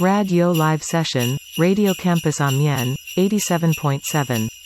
Radio Live Session, Radio Campus Amiens, 87.7.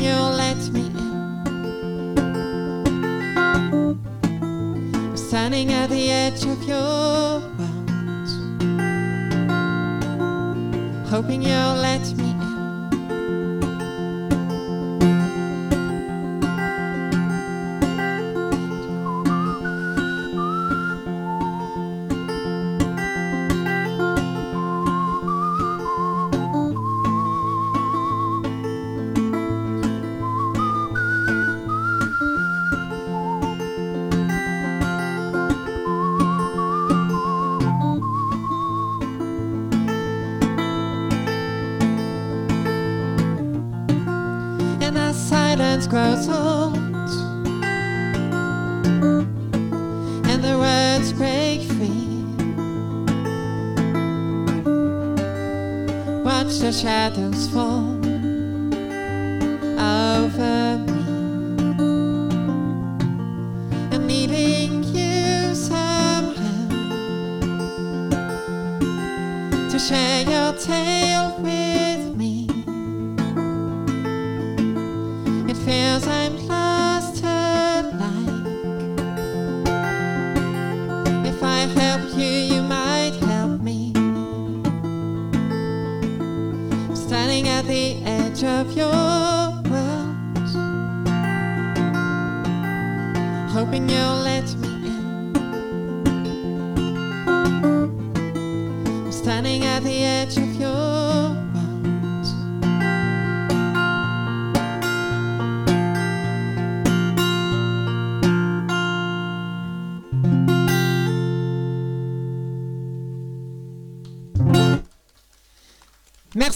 you'll let me in. standing at the edge of your world, hoping you'll let me watch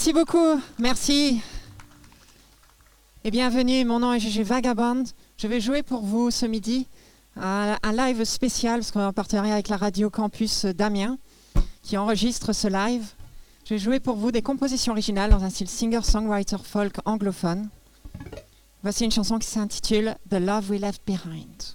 Merci beaucoup. Merci. Et bienvenue. Mon nom est GG Vagabond. Je vais jouer pour vous ce midi un, live spécial, parce qu'on est en partenariat avec la radio campus d'Amiens, qui enregistre ce live. Je vais jouer pour vous des compositions originales dans un style singer-songwriter folk anglophone. Voici une chanson qui s'intitule The Love We Left Behind.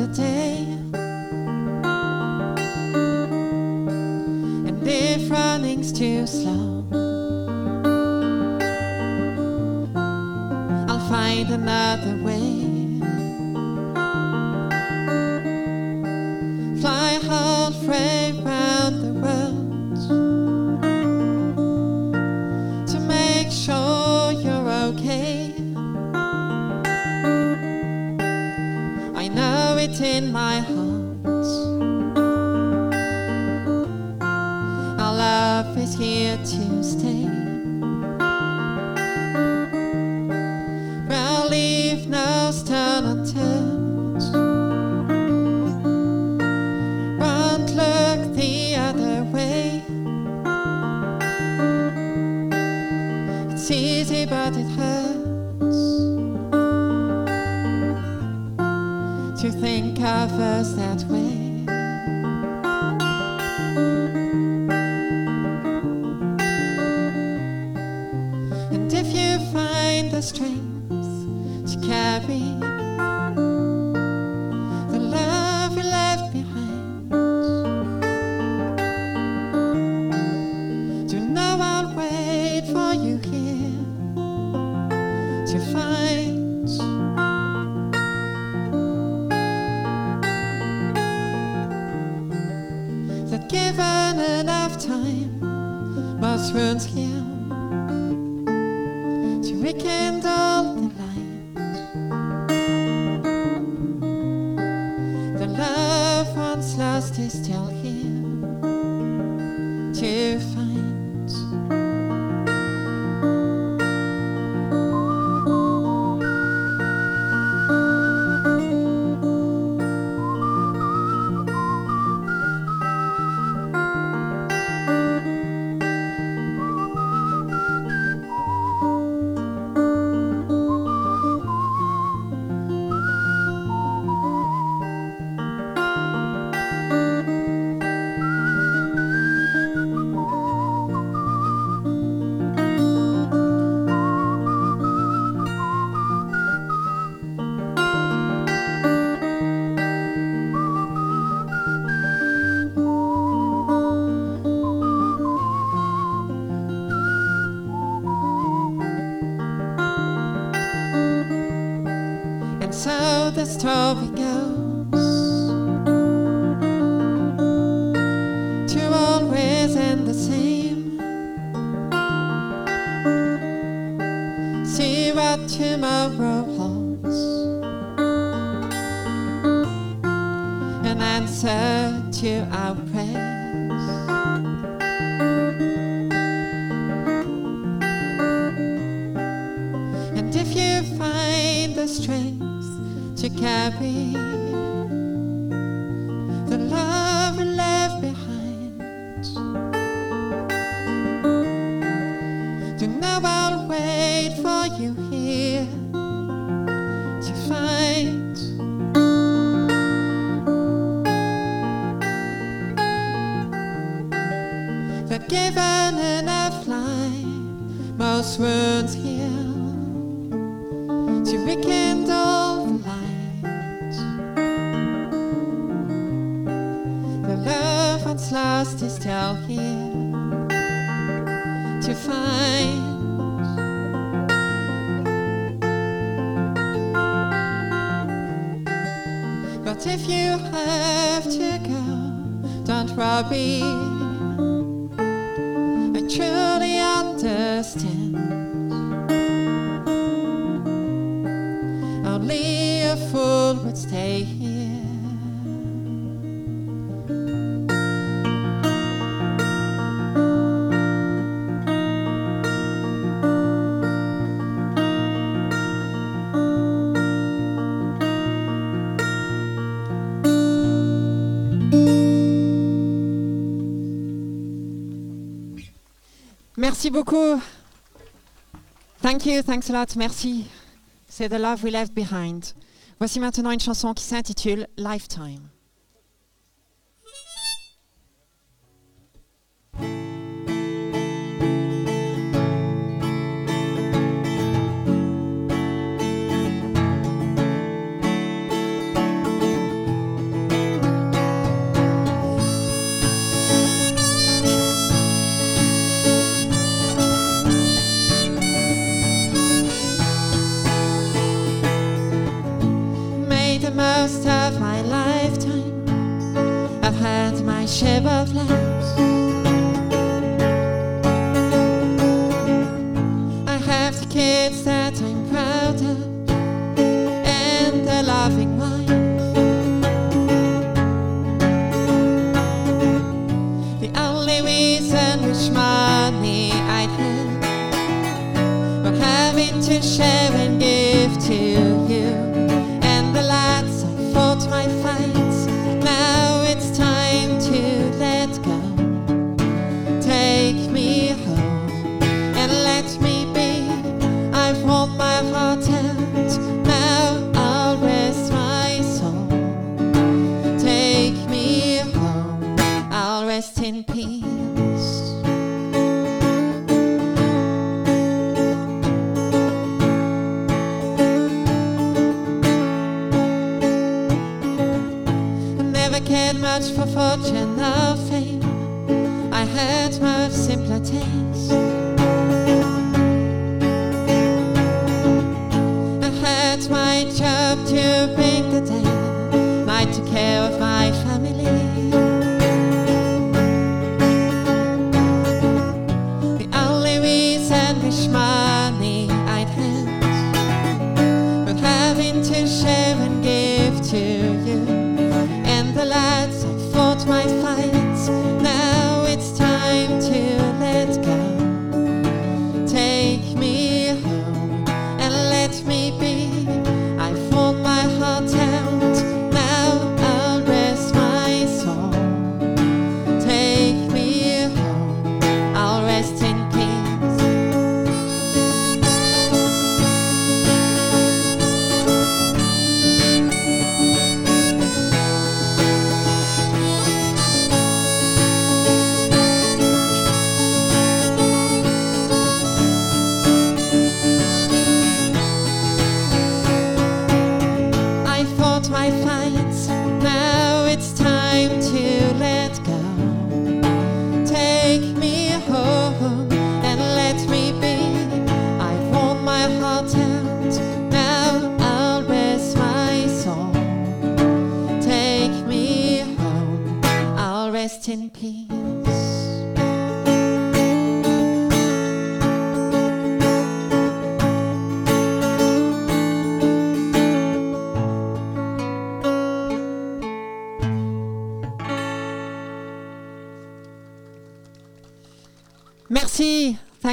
the day. And if running's too slow, I'll find another way. Fly hard, friend. me right to my roadblocks and answer to our prayers. And if you find the strength to carry here to rekindle the light. The love once lost is still here to find. But if you have to go, don't worry. Merci beaucoup. Thank you, thanks a lot, merci. C'est The Love We Left Behind. Voici maintenant une chanson qui s'intitule Lifetime. Most of my lifetime. I've had my share of laughs. I have the kids that I'm proud of, and a loving wife. The only reason which money I'd have for having to share and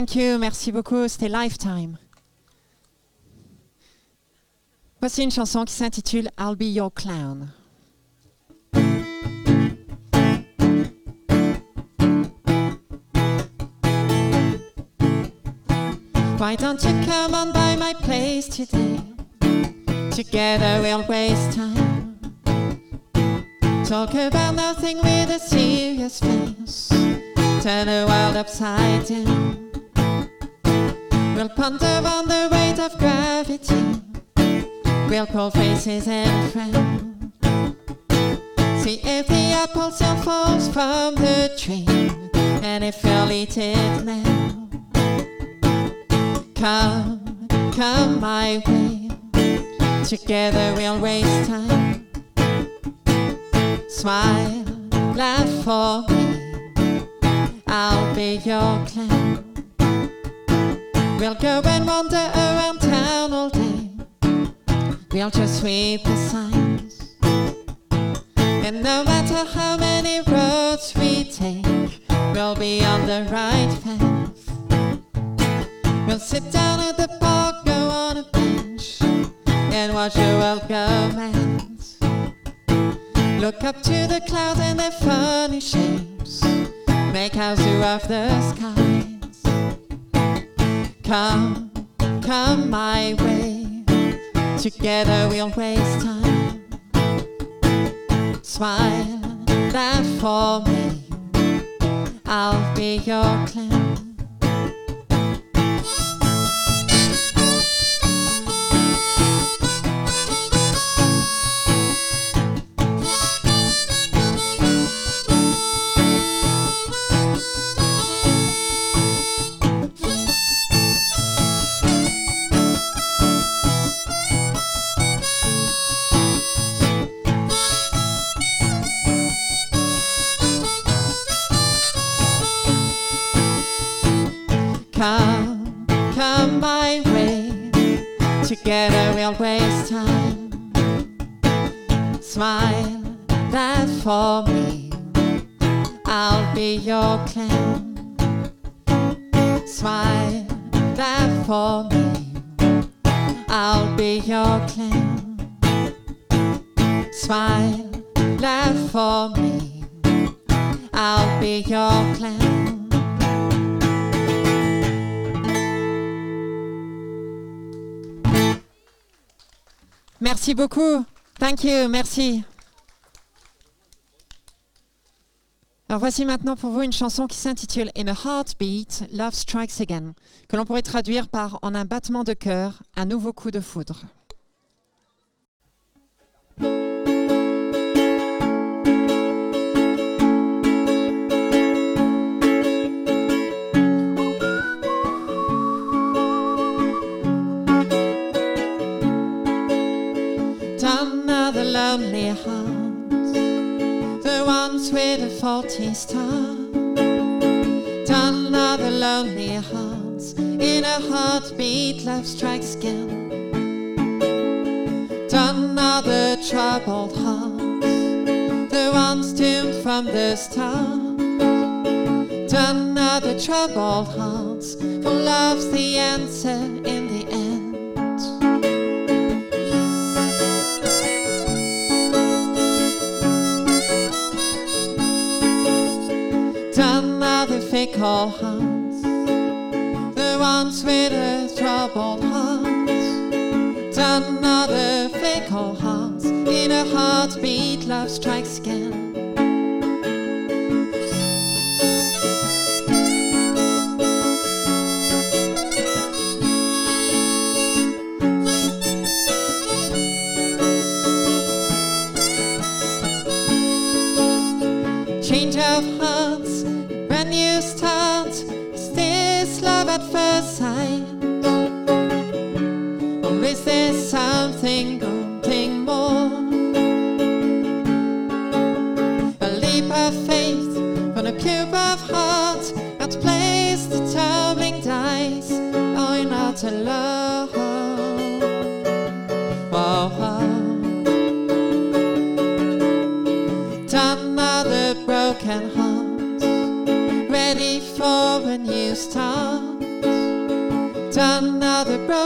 thank you, merci beaucoup, c'était Lifetime. Voici une chanson qui s'intitule I'll Be Your Clown. Why don't you come on by my place today? Together we'll waste time. Talk about nothing with a serious face. Turn the world upside down. We'll ponder on the weight of gravity. We'll pull faces and frown. See if the apple still falls from the tree. And if you'll eat it now. Come, come my way. Together we'll waste time. Smile, laugh for me. I'll be your clown. We'll go and wander er around town all day. We'll just read the signs. And no matter how many roads we take, we'll be on the right path. We'll sit down at the park, go on a bench, and watch the world go mad. Look up to the clouds and their funny shapes. Make house of the skies. Come, come my way. Together we'll waste time. Smile that for me. I'll be your clown. Together we'll waste time. Smile that for me. I'll be your clown. Smile that for me. I'll be your clown. Smile that for me. I'll be your clown. Merci beaucoup. Thank you. Merci. Alors voici maintenant pour vous une chanson qui s'intitule In a Heartbeat, Love Strikes Again, que l'on pourrait traduire par En un battement de cœur, un nouveau coup de foudre. Lonely heart, the ones with a faulty start. Another lonely heart, in a heartbeat, love strikes again. Done another troubled heart, the ones doomed from the start. Done another troubled heart, for love's the answer in Fickle hearts, the ones with a troubled hearts. Another fickle hearts, in a heartbeat, love strikes again.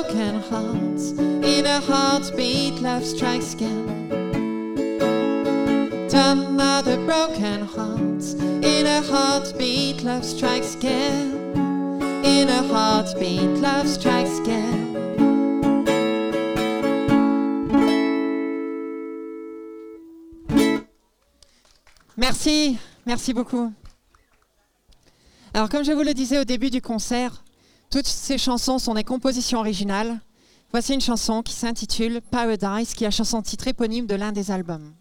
Broken heart, in a heartbeat, love strikes again. Another broken heart, in a heartbeat, love strikes again. In a heartbeat, love strikes again. Merci, merci beaucoup. Alors comme je vous le disais au début du concert, toutes ces chansons sont des compositions originales. Voici une chanson qui s'intitule Paradise, qui est la chanson titre éponyme de l'un des albums.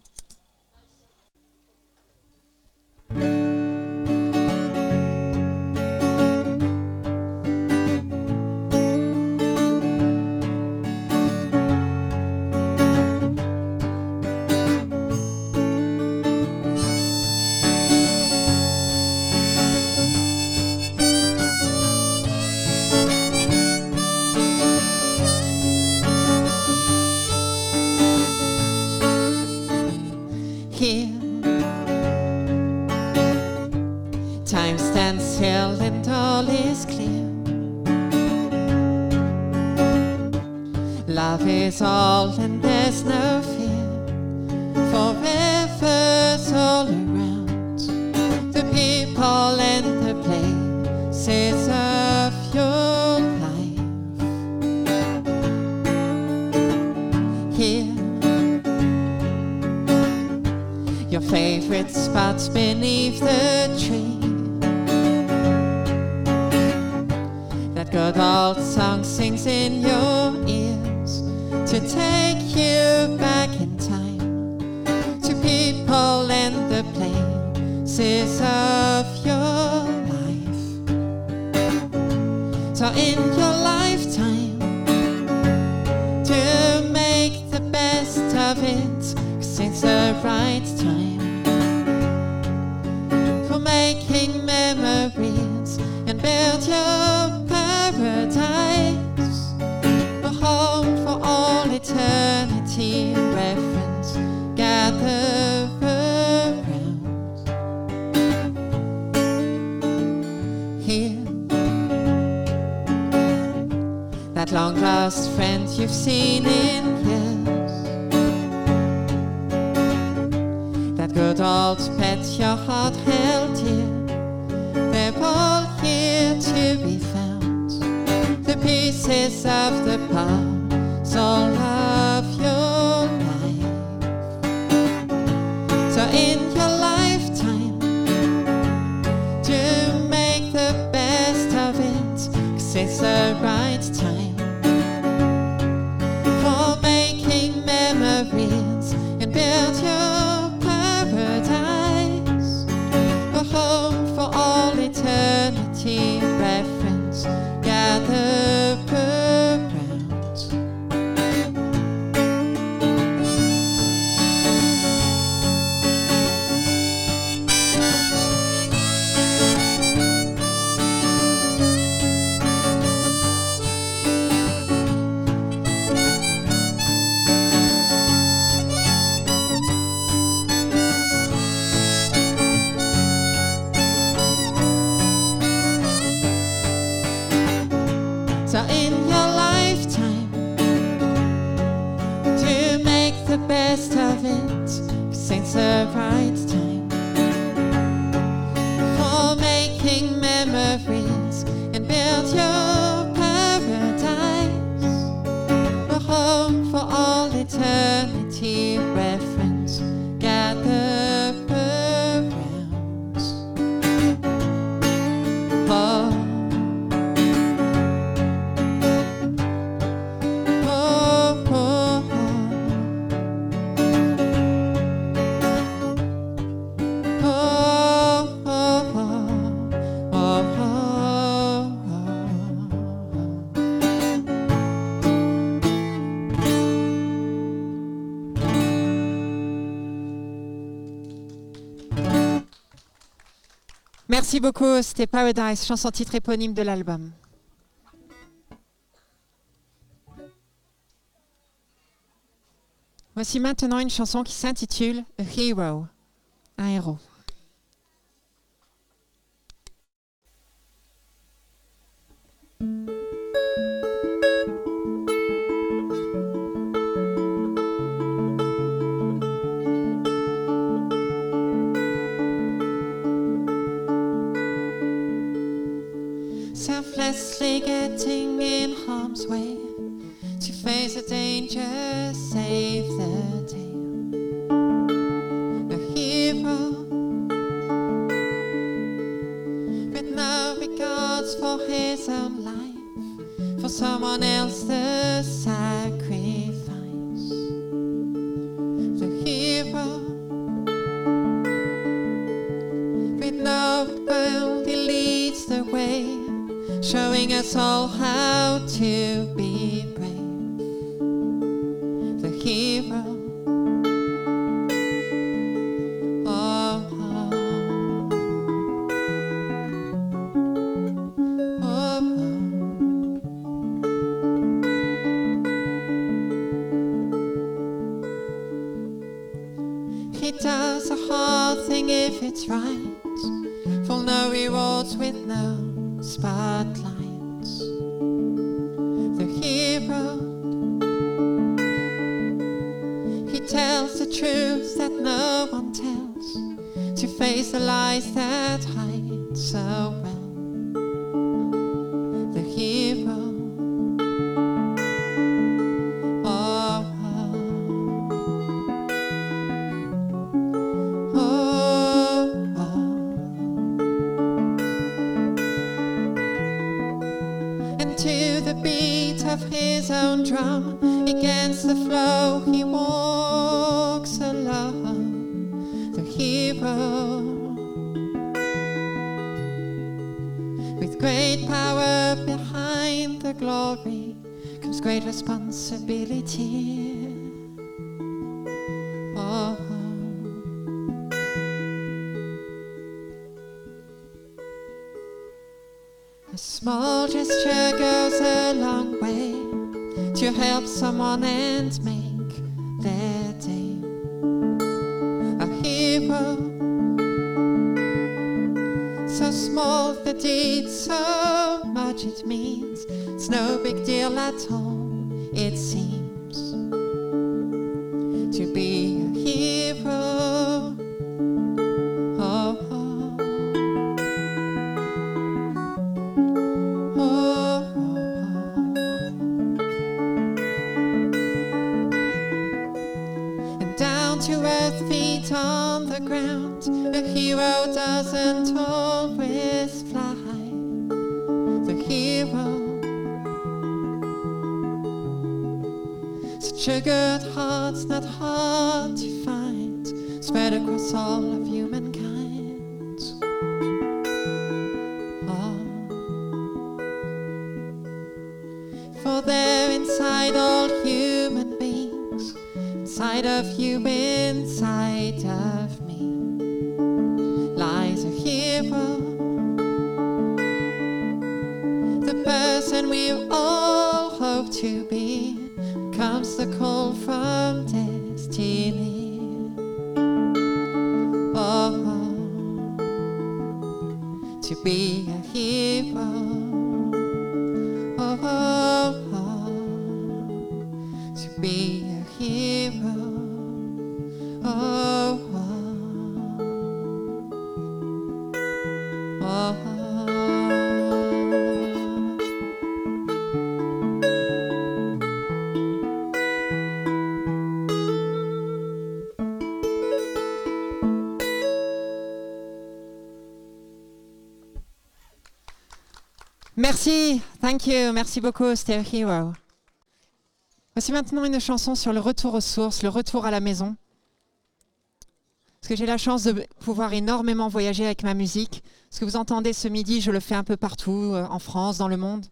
Merci beaucoup. C'était Paradise, chanson titre éponyme de l'album. Voici maintenant une chanson qui s'intitule A Hero, un héros. say getting in harm's way to face the danger, save the day. A hero with no regards for his own life, for someone else's. side. showing us all how to be brave, the hero. Oh, oh. He does a hard thing if it's right, for no rewards with no spite. truths that no one tells, to face the lies that hide. So big deal Merci, thank you, merci beaucoup, a hero. Voici maintenant une chanson sur le retour aux sources, le retour à la maison. Parce que j'ai la chance de pouvoir énormément voyager avec ma musique. Ce que vous entendez ce midi, je le fais un peu partout, euh, en France, dans le monde.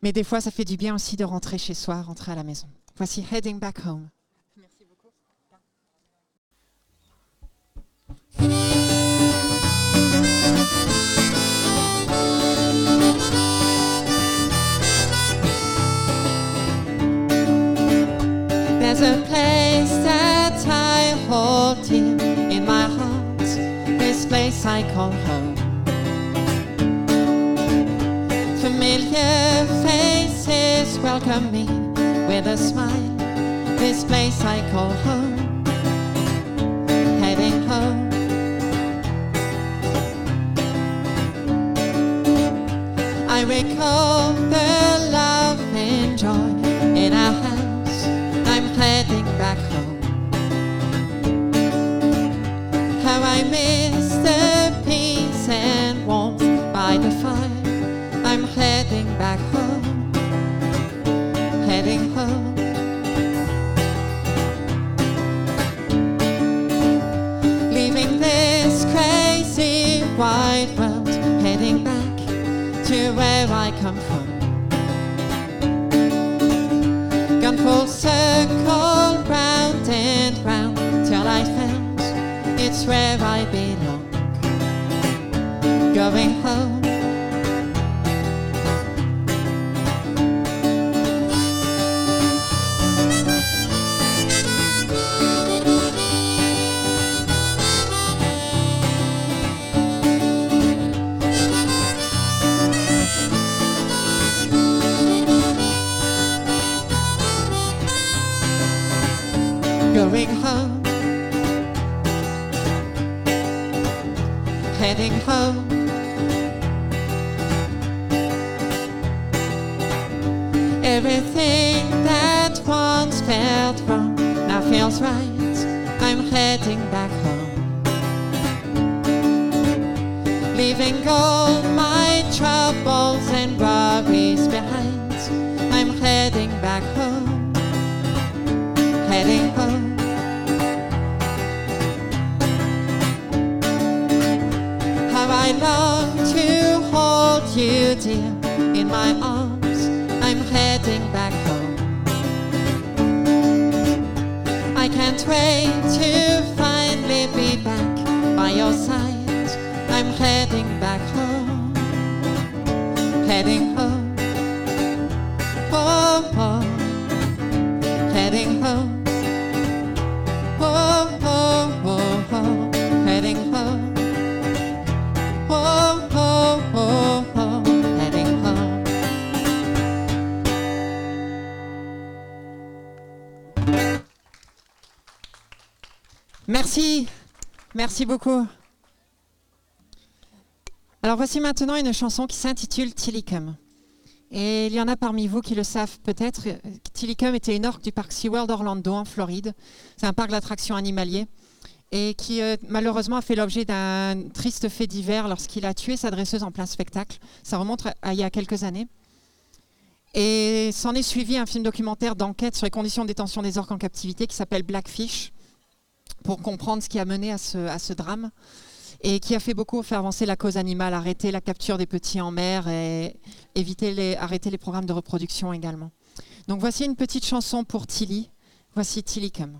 Mais des fois, ça fait du bien aussi de rentrer chez soi, rentrer à la maison. Voici Heading Back Home. There's a place that I hold dear in my heart. This place I call home. Familiar faces welcome me with a smile. This place I call home. Heading home. I recall the love and joy in our heading back home. How I miss the peace and warmth by the fire. I'm heading back home. Heading home. Leaving this crazy wide world, heading back to where I come from. Gone full circle, where I belong. Going home. Home. Everything that once felt wrong now feels right. I'm heading back home. Leaving all you dear in my arms. I'm heading back home. I can't wait to finally be back by your side. I'm heading back home, heading merci beaucoup. Alors voici maintenant une chanson qui s'intitule Tillicum. Et il y en a parmi vous qui le savent peut-être. Tillicum était une orque du parc SeaWorld Orlando en Floride. C'est un parc d'attractions animaliers et qui euh, malheureusement a fait l'objet d'un triste fait divers lorsqu'il a tué sa dresseuse en plein spectacle. Ça remonte à il y a quelques années. Et s'en est suivi un film documentaire d'enquête sur les conditions de détention des orques en captivité qui s'appelle Blackfish pour comprendre ce qui a mené à ce, drame et qui a fait beaucoup faire avancer la cause animale, arrêter la capture des petits en mer et éviter arrêter les programmes de reproduction également. Donc voici une petite chanson pour Tilly. Voici Tillicum.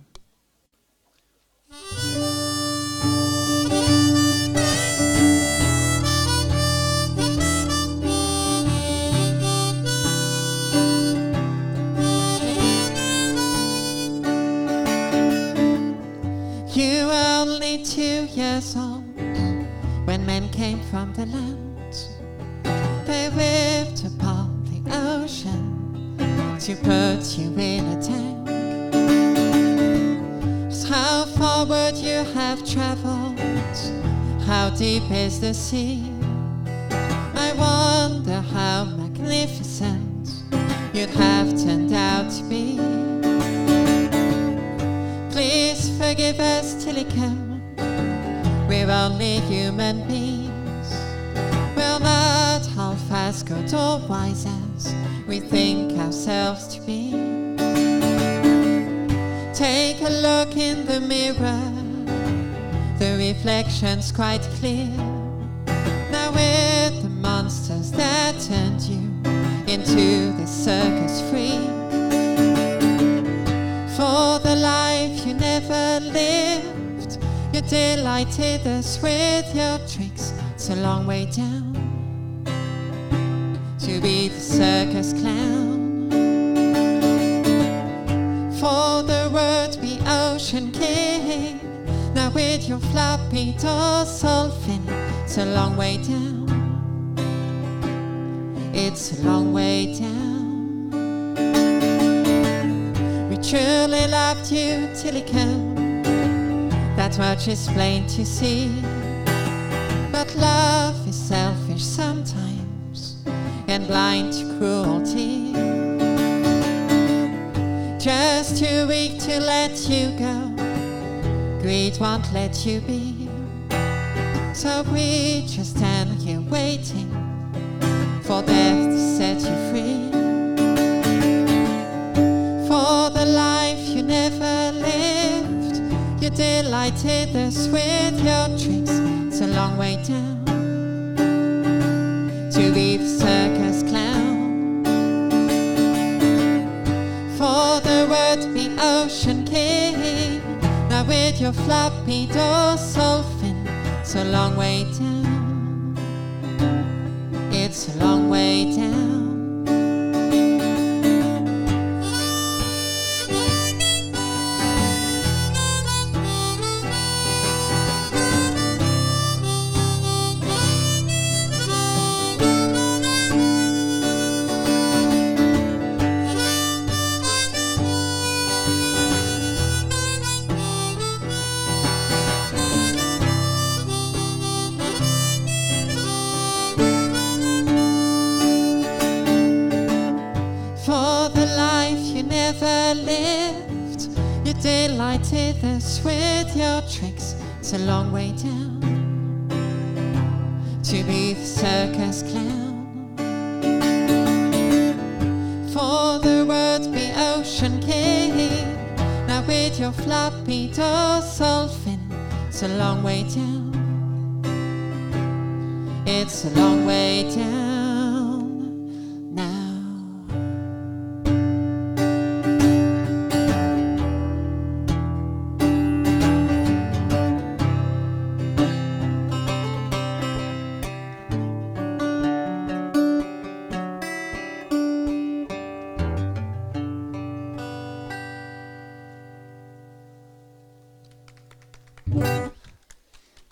You were only two years old when men came from the land. They whipped upon the ocean to put you in a tank. Just how would you have traveled, how deep is the sea? I wonder how magnificent you'd have turned out to be. Please forgive us, Tillicum. We're only human beings. We're not half as good or wise as we think ourselves to be. Take a look in the mirror, the reflection's quite clear. Now we're the monsters that turned you into the circus freak for the life you never lived. You delighted us with your tricks. It's a long way down to be the circus clown. For the world be ocean king. Now with your floppy dorsal fin, it's a long way down. It's a long way down. Truly loved you, Tillicum. That much is plain to see. But love is selfish sometimes and blind to cruelty. Just too weak to let you go. Greed won't let you be. So we just stand here waiting for death You delighted us with your tricks. It's a long way down to be the circus clown. For the word be ocean king. Now with your floppy dorsal fin. It's a long way down. It's a long way down.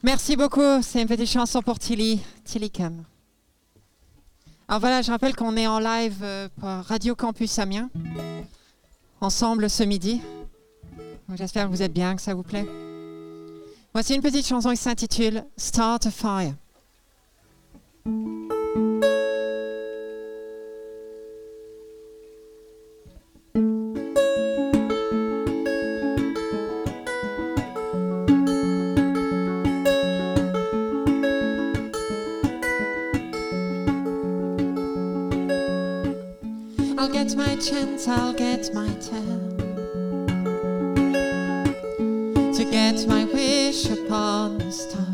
Merci beaucoup. C'est une petite chanson pour Tilly. Tilly Cam. Alors voilà, je rappelle qu'on est en live euh, pour Radio Campus Amiens, ensemble ce midi. J'espère que vous êtes bien, que ça vous plaît. Voici une petite chanson qui s'intitule Start a Fire. I'll get my turn to get my wish upon the star.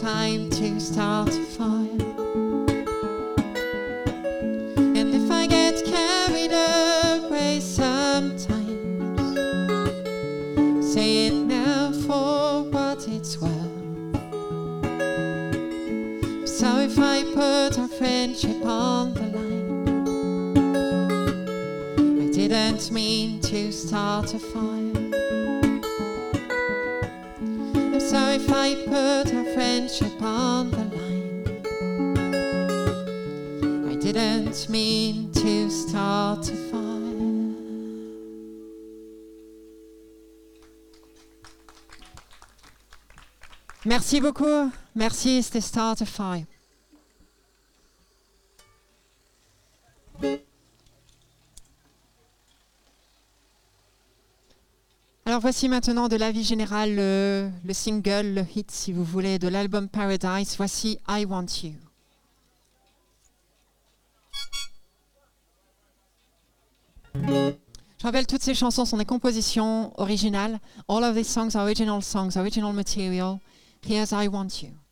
Time to start a fire. And if I get carried away sometimes, Say it now for what it's worth. So if I put our friendship on the line, I didn't mean to start a fire. So if I put our the line, I didn't mean to start a fire. Merci beaucoup. Merci, c'était Start a Fire. Alors voici maintenant de la vie générale le, le single, le hit si vous voulez, de l'album Paradise. Voici I Want You. Je rappelle, toutes ces chansons sont des compositions originales. All of these songs are original songs, original material. Here's I Want You.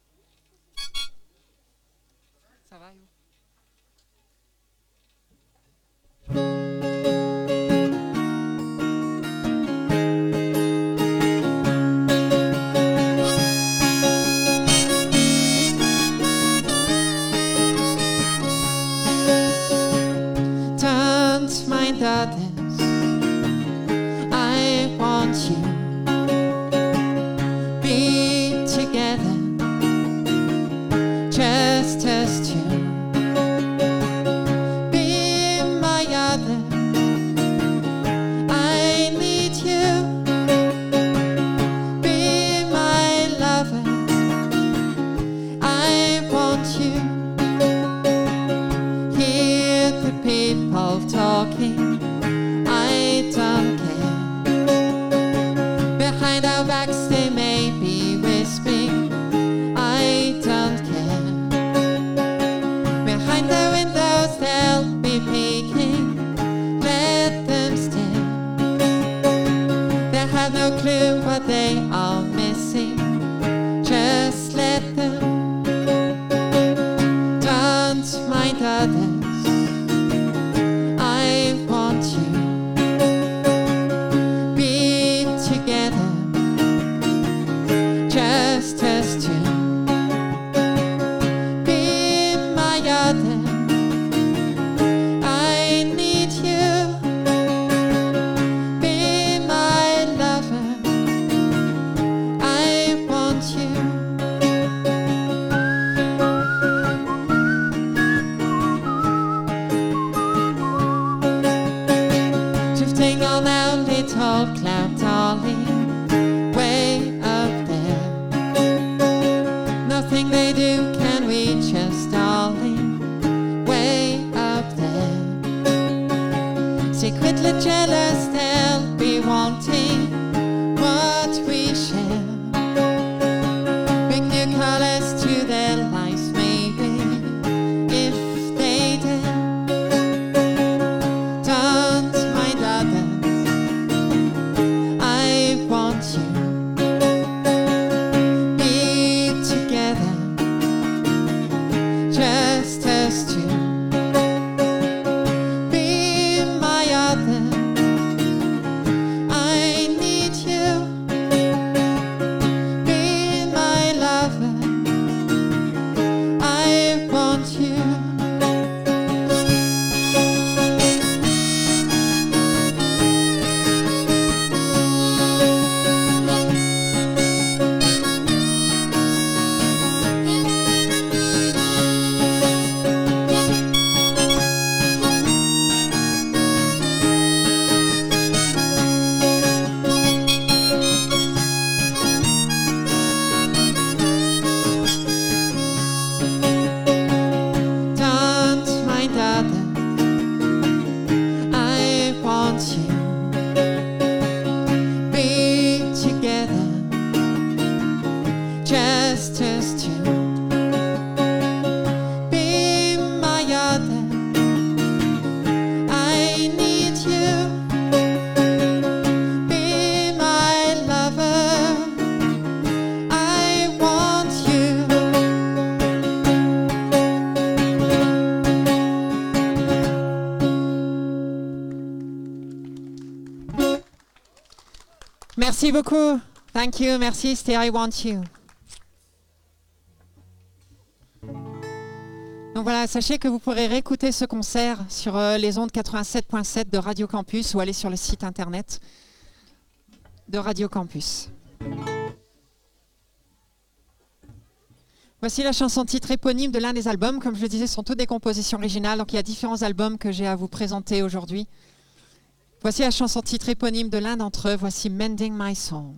Merci beaucoup. Thank you, merci, c'était I Want You. Donc voilà, sachez que vous pourrez réécouter ce concert sur euh, les ondes 87.7 de Radio Campus ou aller sur le site internet de Radio Campus. Voici la chanson titre éponyme de l'un des albums. Comme je le disais, ce sont toutes des compositions originales. Donc il y a différents albums que j'ai à vous présenter aujourd'hui. Voici la chanson titre éponyme de l'un d'entre eux. Voici Mending My Song.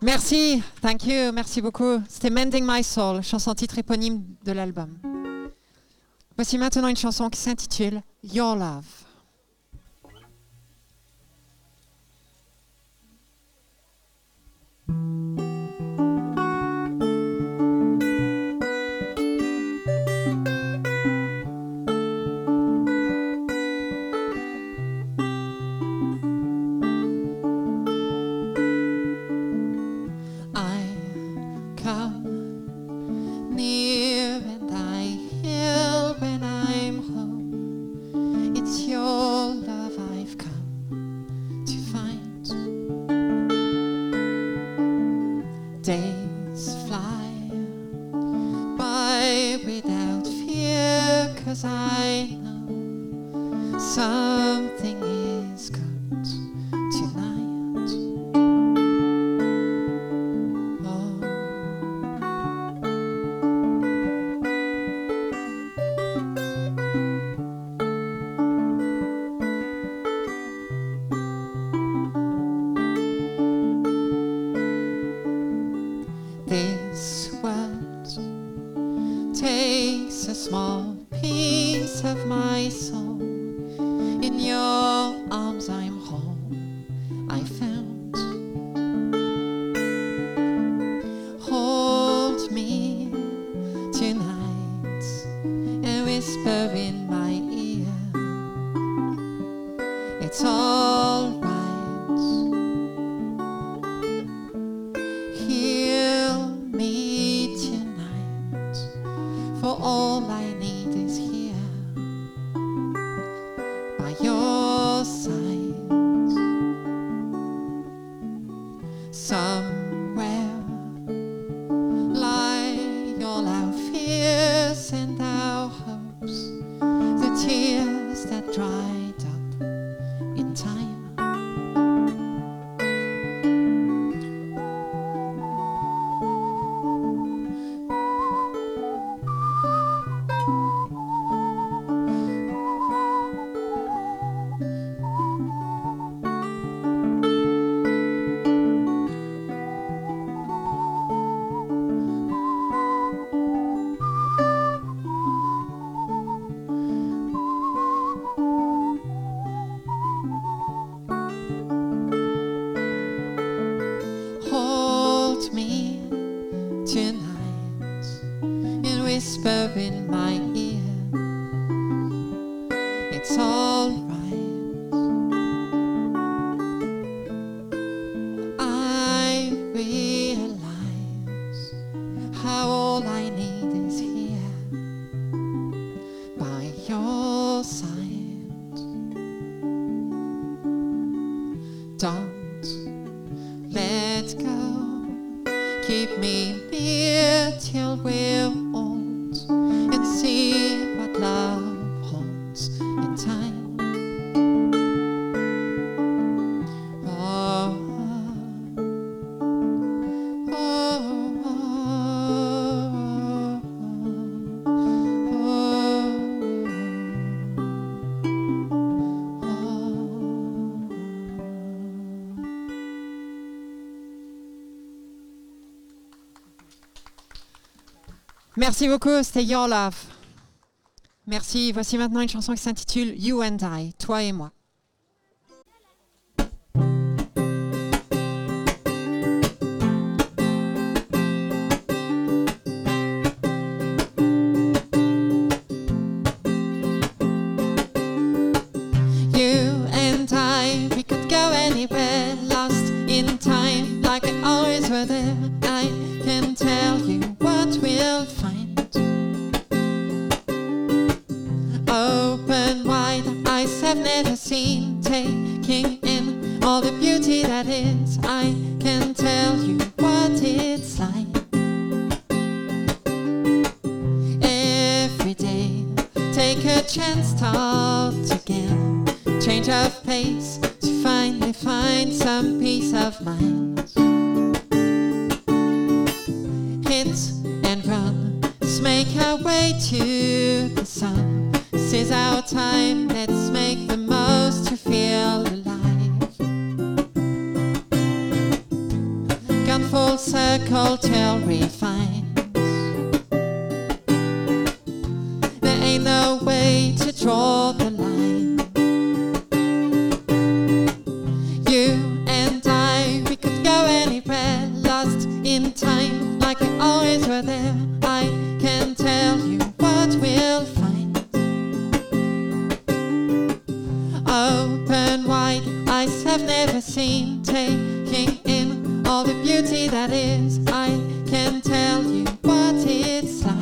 Merci, thank you, merci beaucoup. C'était Mending My Soul, chanson titre éponyme de l'album. Voici maintenant une chanson qui s'intitule Your Love. Merci beaucoup, c'était Your Love. Merci. Voici maintenant une chanson qui s'intitule You and I, toi et moi. seen, taking in all the beauty that is. I can tell you what it's like.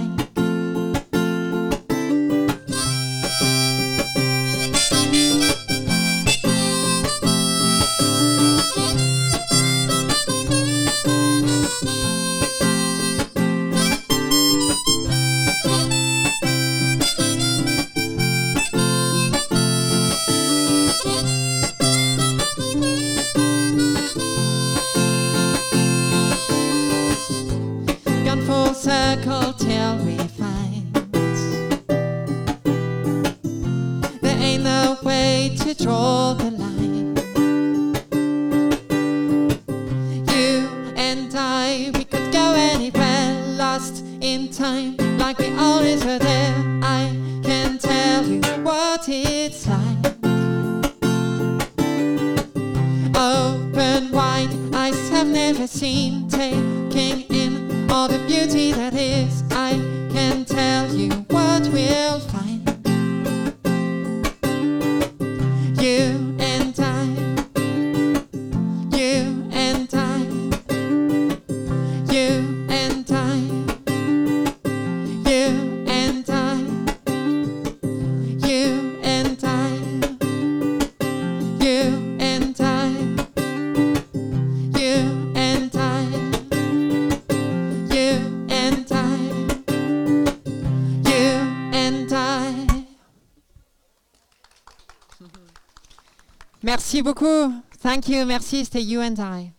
beaucoup. Thank you, merci, c'était You and I.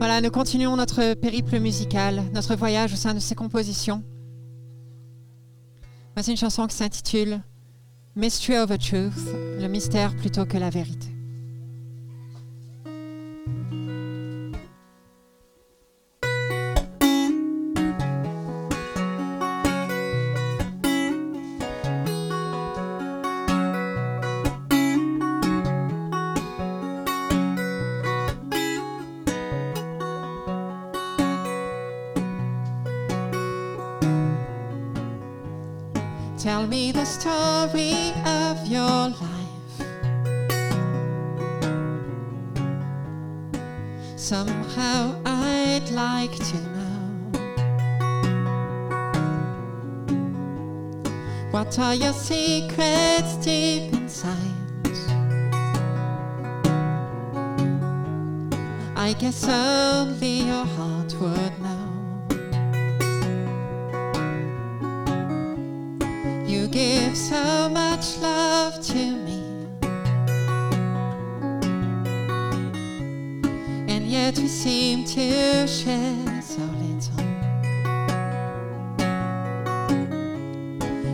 Voilà, nous continuons notre périple musical, notre voyage au sein de ces compositions. Voici une chanson qui s'intitule Mystery of the Truth, le mystère plutôt que la vérité. somehow I'd like to know What are your secrets deep inside? I guess only your heart would know You give so much love to You seem to share so little.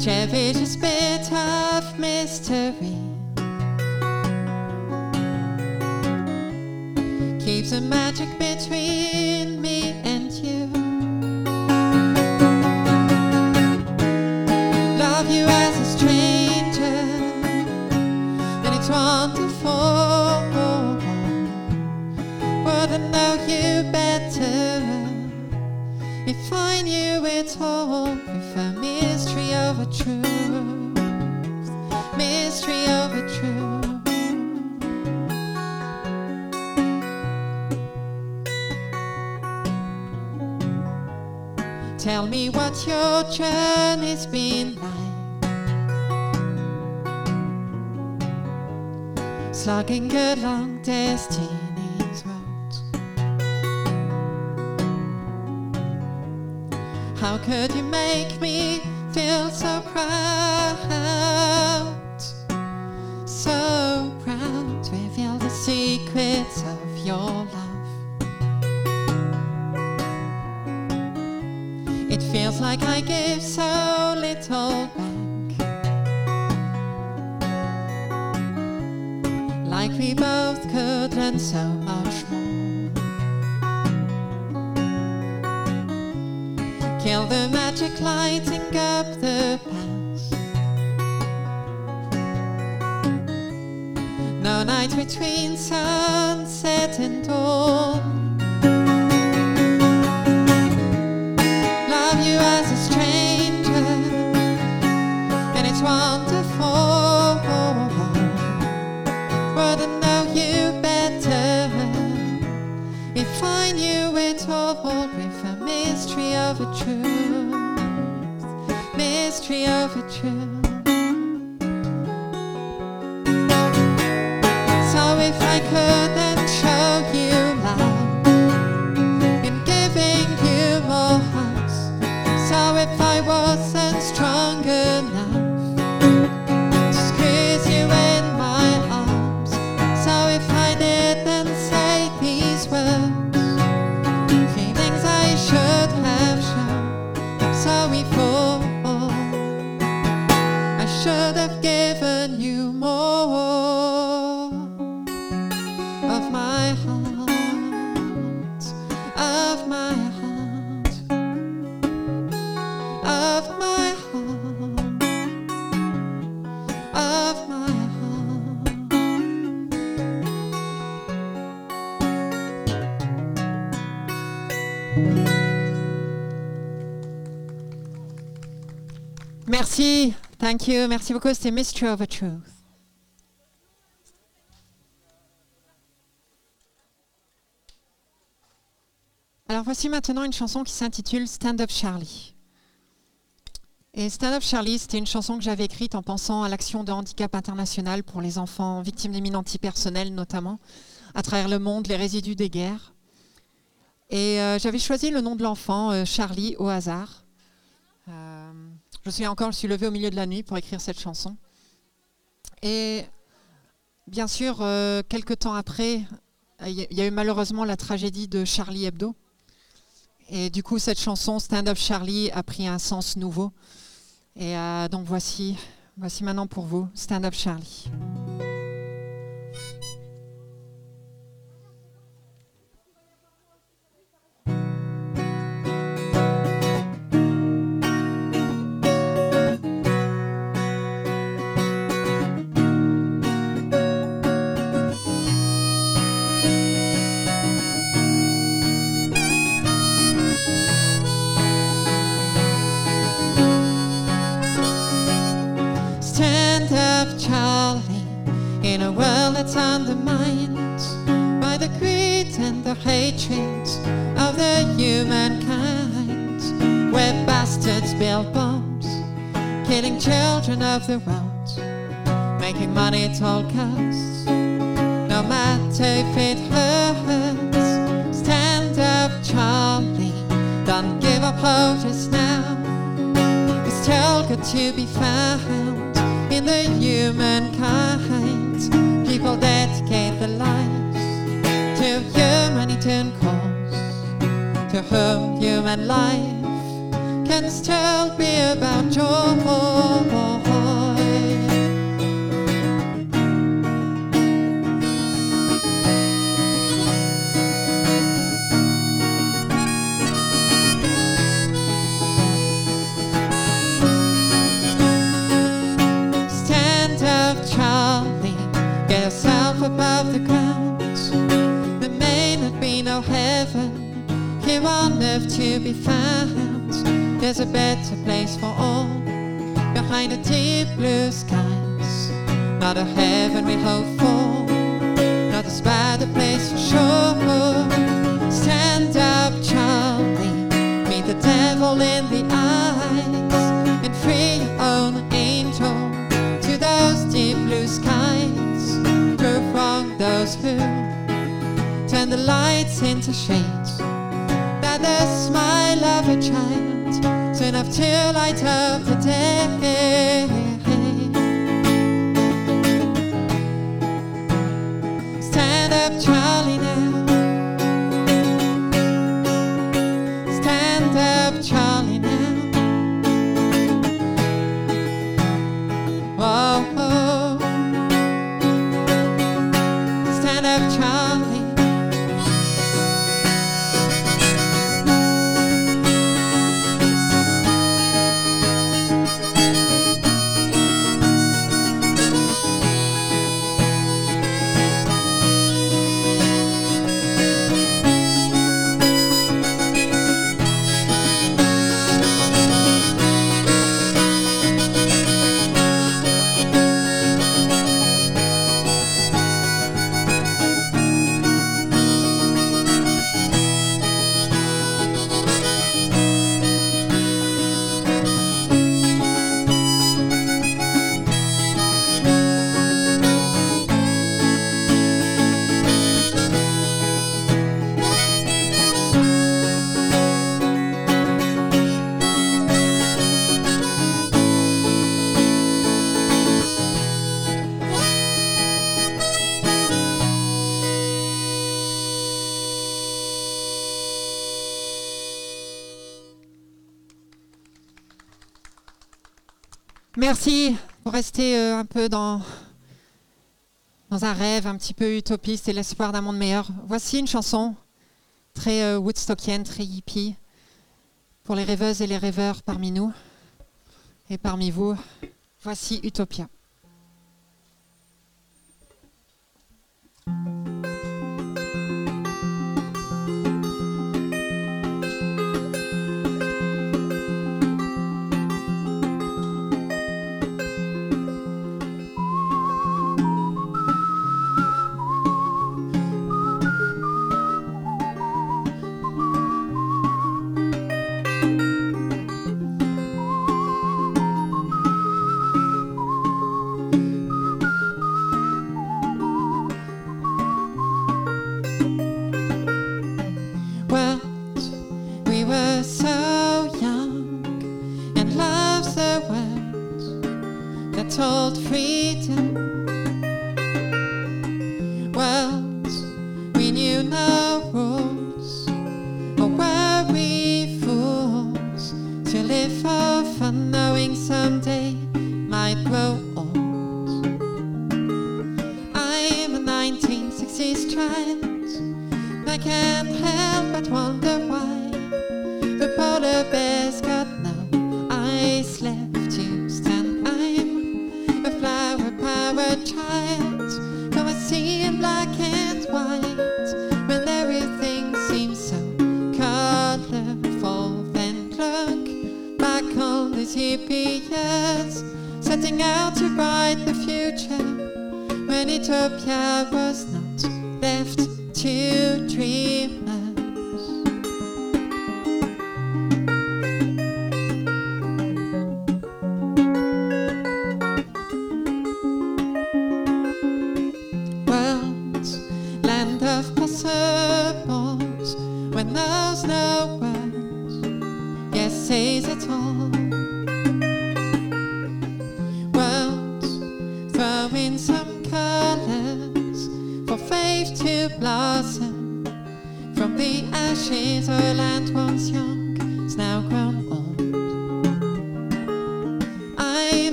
Cherish this bit of mystery. Keeps the magic between. Me what your journey's been like. Slugging along destiny's road. How could you make me feel so proud? So proud to reveal the secrets of your love. Like I give so little back. Like we both could learn so much more. Kill the magic lighting up the past. No night between sunset and dawn. If I knew it's all with a mystery of a truth. Mystery of a truth. So if I could merci beaucoup, c'était Mystery of a Truth. Alors voici maintenant une chanson qui s'intitule Stand Up Charlie. Et Stand Up Charlie, c'était une chanson que j'avais écrite en pensant à l'action de handicap international pour les enfants victimes des mines notamment, à travers le monde, les résidus des guerres. Et euh, j'avais choisi le nom de l'enfant, euh, Charlie, au hasard. Euh, je me encore, je suis levée au milieu de la nuit pour écrire cette chanson. Et bien sûr, euh, quelques temps après, il y, a- il y a eu malheureusement la tragédie de Charlie Hebdo. Et du coup, cette chanson Stand Up Charlie a pris un sens nouveau. Et euh, donc voici, voici maintenant pour vous Stand Up Charlie. A world that's undermined by the greed and the hatred of the humankind, where bastards build bombs, killing children of the world, making money at all costs. No matter if it hurts, stand up, Charlie. Don't give up hope just now. It's still good to be found in the humankind. People dedicate their lives to humanity and cause, to whom human life can still be about joy. The ground. The men have been be no heaven here on earth to be found. There's a better place for all behind the deep blue skies. Not a heaven we hope for, not a bad place for sure. Stand up, Charlie, meet the devil in the eyes, and free your own angel to those deep blue skies. Those who turn the lights into shades. That the smile of a child soon to light up the day. Stand up, Charlie, now. Rester euh, un peu dans, dans un rêve un petit peu utopiste et l'espoir d'un monde meilleur. Voici une chanson très euh, woodstockienne, très hippie, pour les rêveuses et les rêveurs parmi nous et parmi vous. Voici Utopia.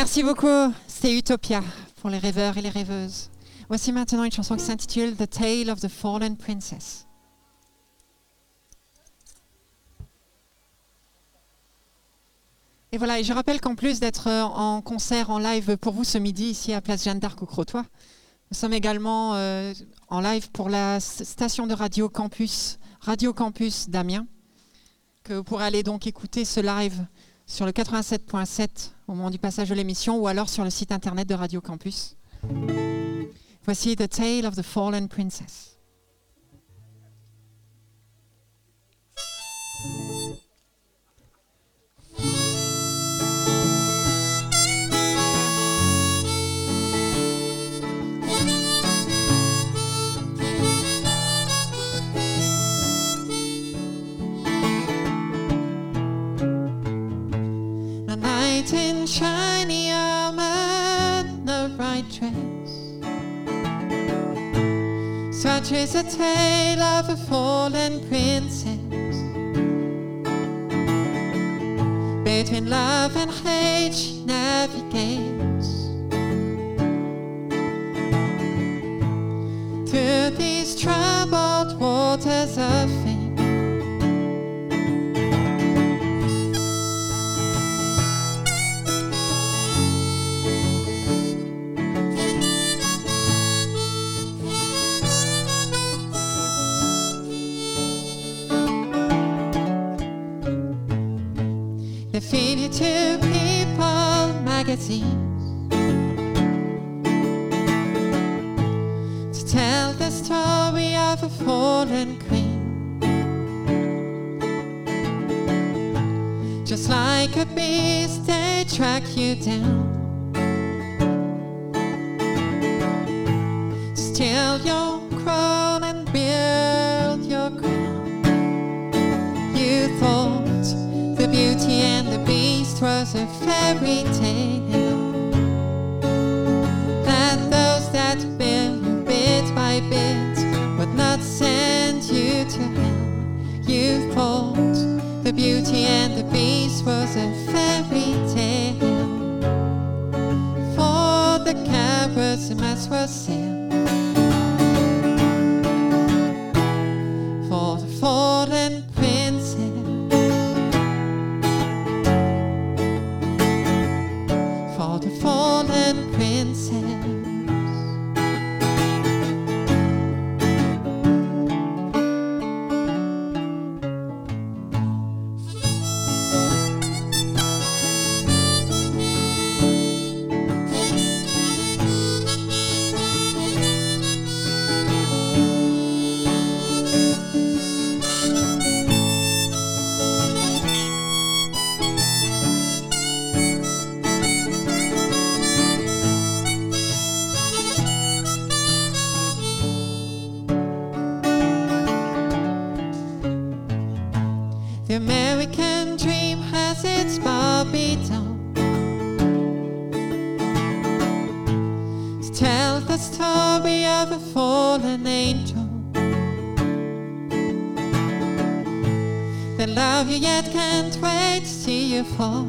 Merci beaucoup, c'était Utopia pour les rêveurs et les rêveuses. Voici maintenant une chanson qui s'intitule The Tale of the Fallen Princess. Et voilà, et je rappelle qu'en plus d'être euh, en concert en live pour vous ce midi ici à Place Jeanne d'Arc au Crotoy, nous sommes également euh, en live pour la station de radio campus, Radio Campus d'Amiens, que vous pourrez aller donc écouter ce live sur le 87.7 au moment du passage de l'émission ou alors sur le site internet de Radio Campus. Voici The Tale of the Fallen Princess. Is a tale of a fallen princess. Between love and hate she navigates. Through these troubled waters of fate. To tell the story of a fallen queen. Just like a beast, they track you down. Fall.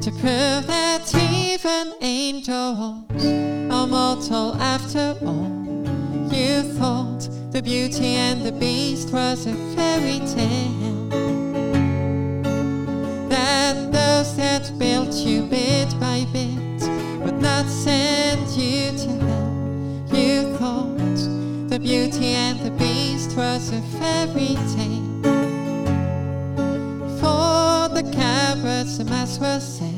To prove that even angels are mortal after all. You thought the beauty and the beast was a fairy tale. That those that built you bit by bit would not send you to hell. You thought the beauty and the beast was a fairy tale. Cowards, the mass was sent. For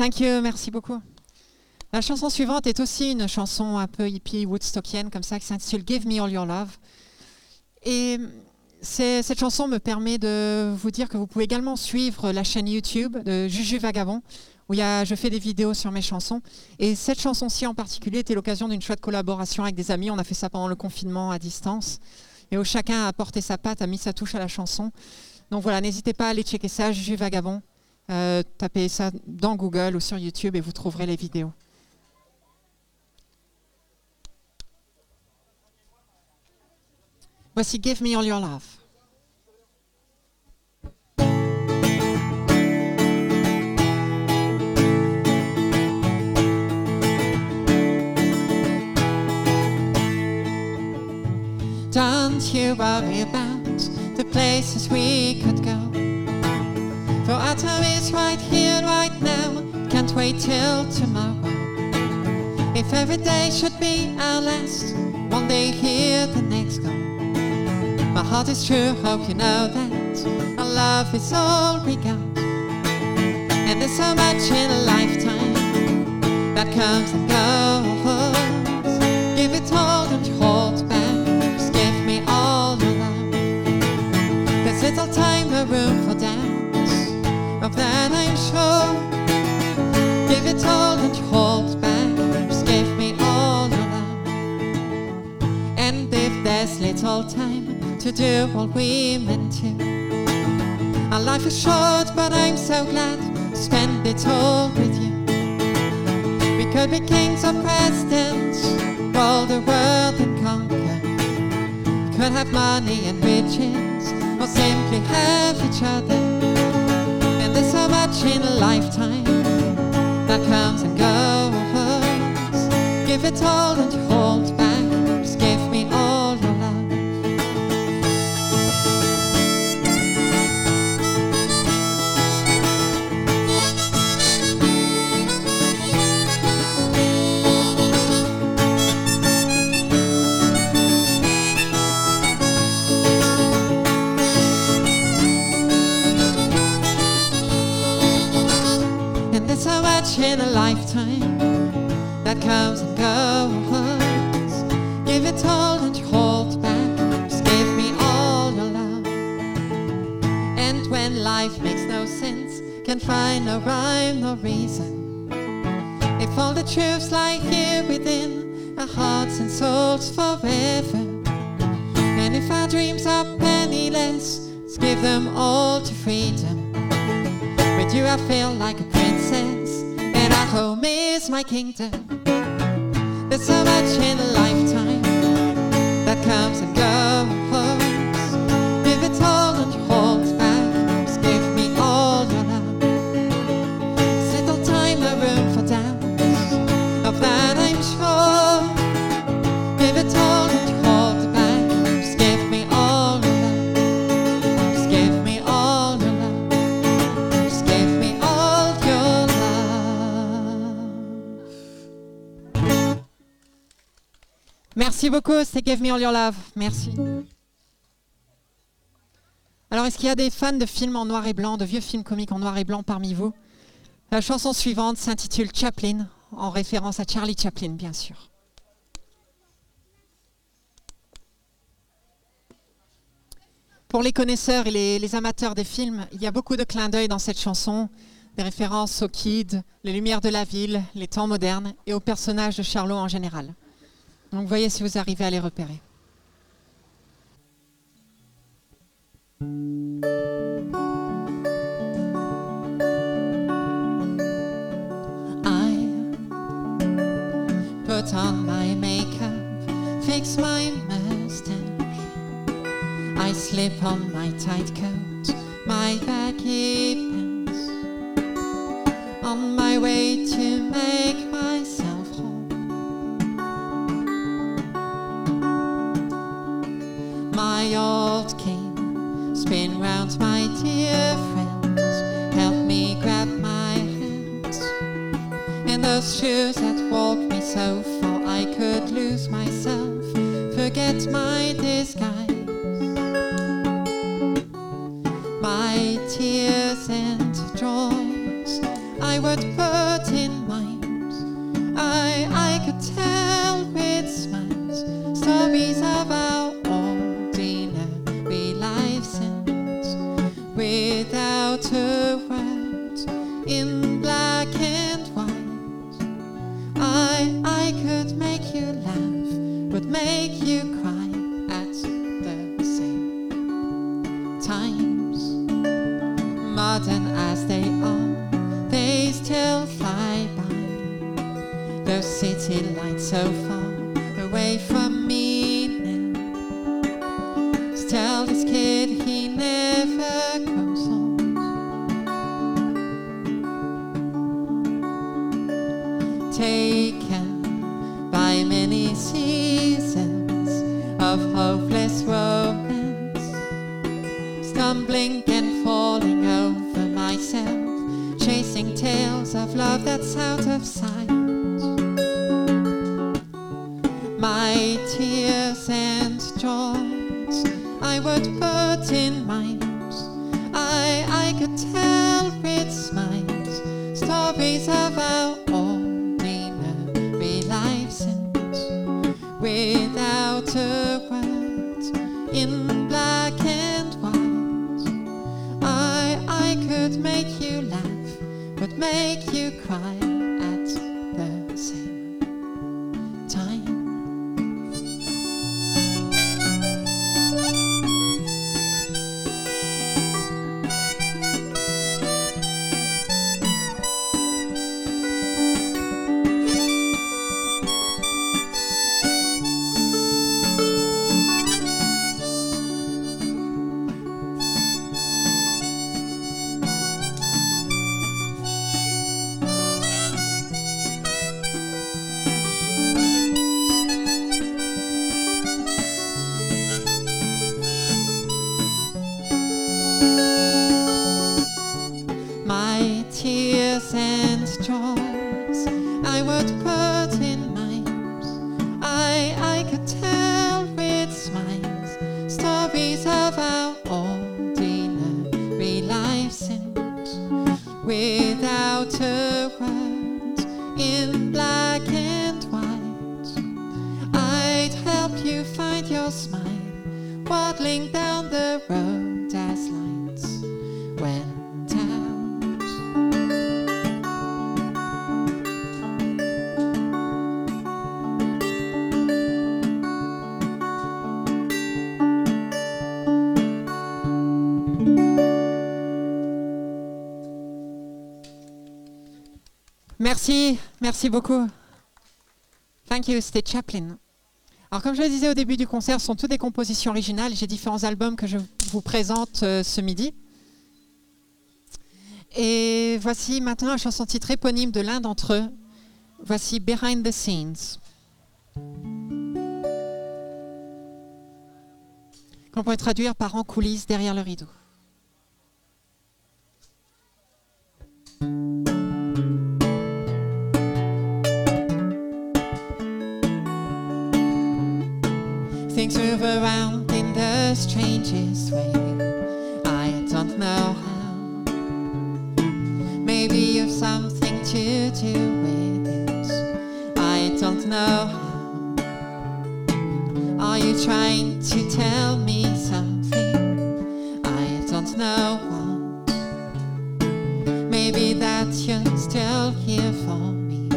thank you, merci beaucoup. La chanson suivante est aussi une chanson un peu hippie, woodstockienne, comme ça, qui s'intitule Give Me All Your Love. Et cette chanson me permet de vous dire que vous pouvez également suivre la chaîne YouTube de Juju Vagabond, où je fais des vidéos sur mes chansons. Et cette chanson-ci en particulier était l'occasion d'une chouette collaboration avec des amis. On a fait ça pendant le confinement à distance, et où chacun a apporté sa patte, a mis sa touche à la chanson. Donc voilà, n'hésitez pas à aller checker ça, Juju Vagabond. Euh, tapez ça dans Google ou sur YouTube et vous trouverez les vidéos. Voici Give Me All Your Love. Don't you worry about the places we could go. For time is right here, right now. Can't wait till tomorrow. If every day should be our last, one day here, the next gone. My heart is true, hope you know that. Our love is all we got. And there's so much in a lifetime that comes and goes. Give it all, don't hold back. Just give me all your love. There's little time, no room if all time to do what we meant to. Our life is short, but I'm so glad to spend it all with you. We could be kings or presidents, rule the world and conquer. We could have money and riches, or simply have each other. And there's so much in a lifetime that comes and goes. Give it all truths lie here within our hearts and souls forever. And if our dreams are penniless, let's give them all to freedom. With you I feel like a princess, and our home is my kingdom. All Your. Merci. Alors, est-ce qu'il y a des fans de films en noir et blanc, de vieux films comiques en noir et blanc parmi vous? La chanson suivante s'intitule Chaplin, en référence à Charlie Chaplin, bien sûr. Pour les connaisseurs et les, les amateurs des films, il y a beaucoup de clins d'œil dans cette chanson, des références aux kids, les lumières de la ville, les temps modernes et aux personnages de Charlot en général. Donc voyez si vous arrivez à les repérer. Put on my makeup, fix my mustache. I slip on my tight coat, my baggy pants. On my way to make myself My old cane spin round my dear friends. Help me grab my hands in those shoes that walk me so far I could lose myself, forget my disguise. Without a word in black and white. I'd help you find your smile waddling down the road Merci, merci beaucoup. Thank you, c'était Chaplin. Alors, comme je le disais au début du concert, ce sont toutes des compositions originales. J'ai différents albums que je vous présente euh, ce midi. Et voici maintenant la chanson titre éponyme de l'un d'entre eux. Voici Behind the Scenes. Qu'on pourrait traduire par en coulisses derrière le rideau. Things move around in the strangest way. I don't know how. Maybe you've something to do with it. I don't know how. Are you trying to tell me something? I don't know what. Maybe that you're still here for me,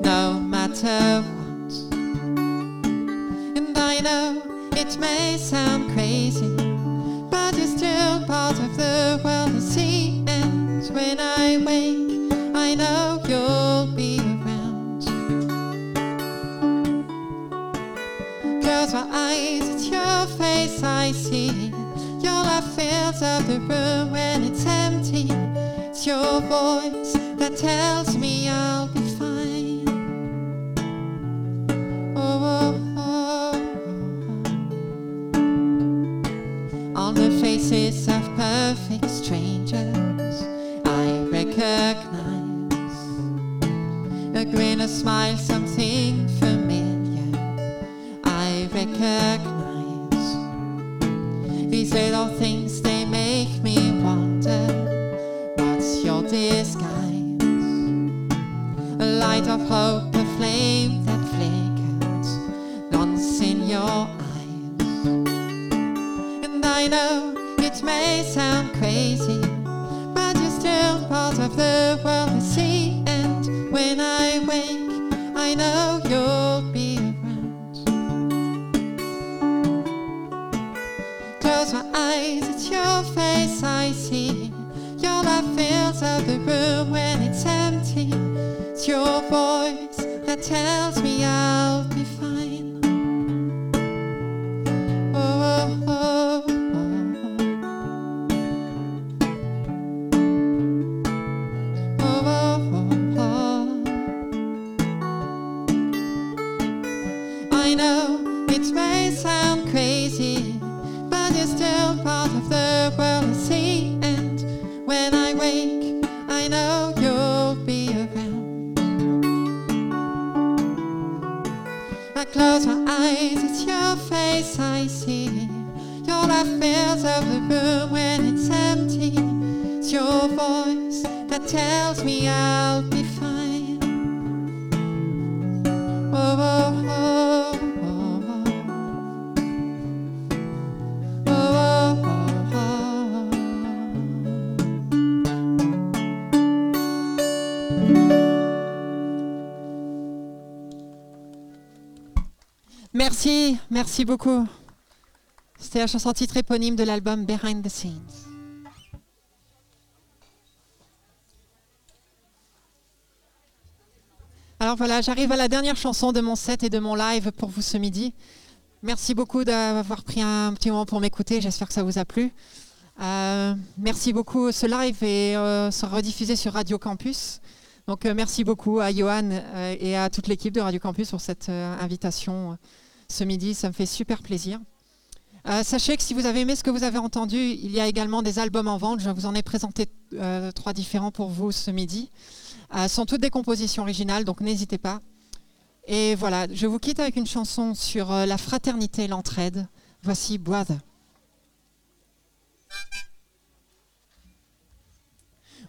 no matter what. Know it may sound crazy, but you're still part of the world I see. And when I wake, I know you'll be around. Close my eyes, it's your face I see. Your light fills up the room when it's empty. It's your voice that tells me I'll be perfect strangers, I recognize a grin, a smile, something familiar. I recognize these little things, they make me wonder what's your disguise? A light of hope, a flame that flickers once in your eyes. And I know may sound crazy, but you're still part of the world I see. And when I wake, I know you'll be around. Close my eyes, it's your face I see. Your light fills up the room when it's empty. It's your voice that tells me I'll Merci, beaucoup. C'était la chanson titre éponyme de l'album Behind the Scenes. Alors voilà, j'arrive à la dernière chanson de mon set et de mon live pour vous ce midi. Merci beaucoup d'avoir pris un petit moment pour m'écouter. J'espère que ça vous a plu. Euh, merci beaucoup. Ce live euh, sera rediffusé sur Radio Campus. Donc euh, merci beaucoup à Johan et à toute l'équipe de Radio Campus pour cette invitation ce midi. Ça me fait super plaisir. Euh, sachez que si vous avez aimé ce que vous avez entendu, il y a également des albums en vente. Je vous en ai présenté euh, trois différents pour vous ce midi. Euh, sont toutes des compositions originales, donc n'hésitez pas. Et voilà, je vous quitte avec une chanson sur la fraternité et l'entraide. Voici Brother.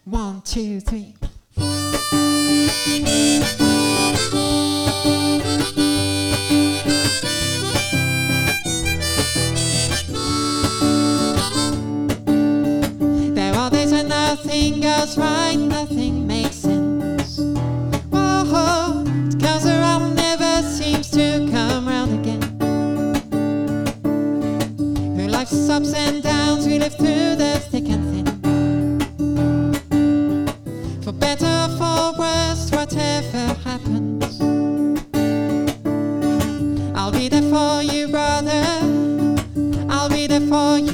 One, two, three. Nothing goes right, nothing makes sense. Whoa, it goes around, never seems to come round again. Through life's ups and downs, we live through the thick and thin. For better or for worse, whatever happens, I'll be there for you, brother. I'll be there for you,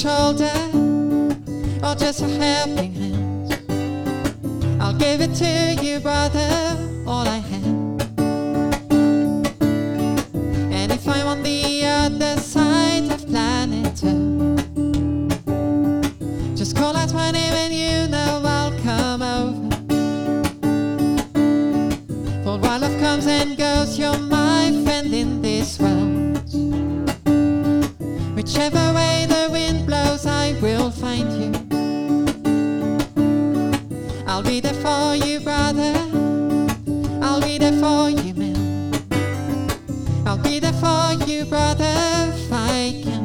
shoulder or just a helping hand, I'll give it to you, brother, all I have. Find you. I'll be there for you, brother. I'll be there for you, man. I'll be there for you, brother, if I can.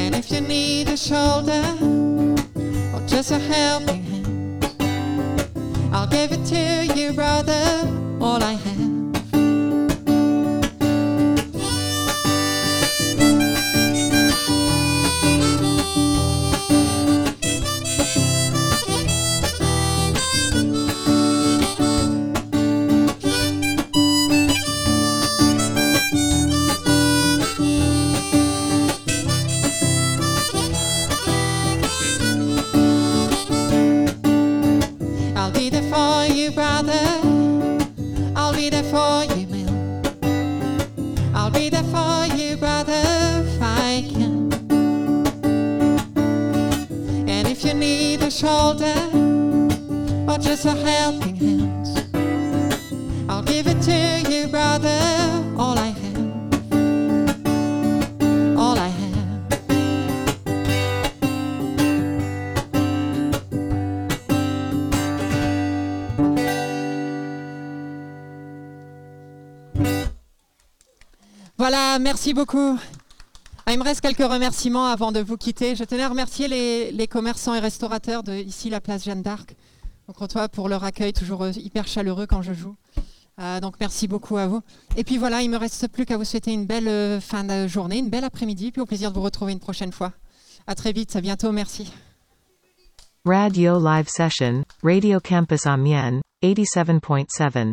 And if you need a shoulder or just a helping hand, I'll give it to you, brother, all I have. Merci beaucoup. Ah, il me reste quelques remerciements avant de vous quitter. Je tenais à remercier les, commerçants et restaurateurs de ici, la place Jeanne d'Arc, au comptoir pour leur accueil toujours euh, hyper chaleureux quand je joue. Euh, donc merci beaucoup à vous. Et puis voilà, il me reste plus qu'à vous souhaiter une belle euh, fin de journée, une belle après-midi, puis au plaisir de vous retrouver une prochaine fois. À très vite, à bientôt, merci. Radio Live Session, Radio Campus Amiens, 87.7.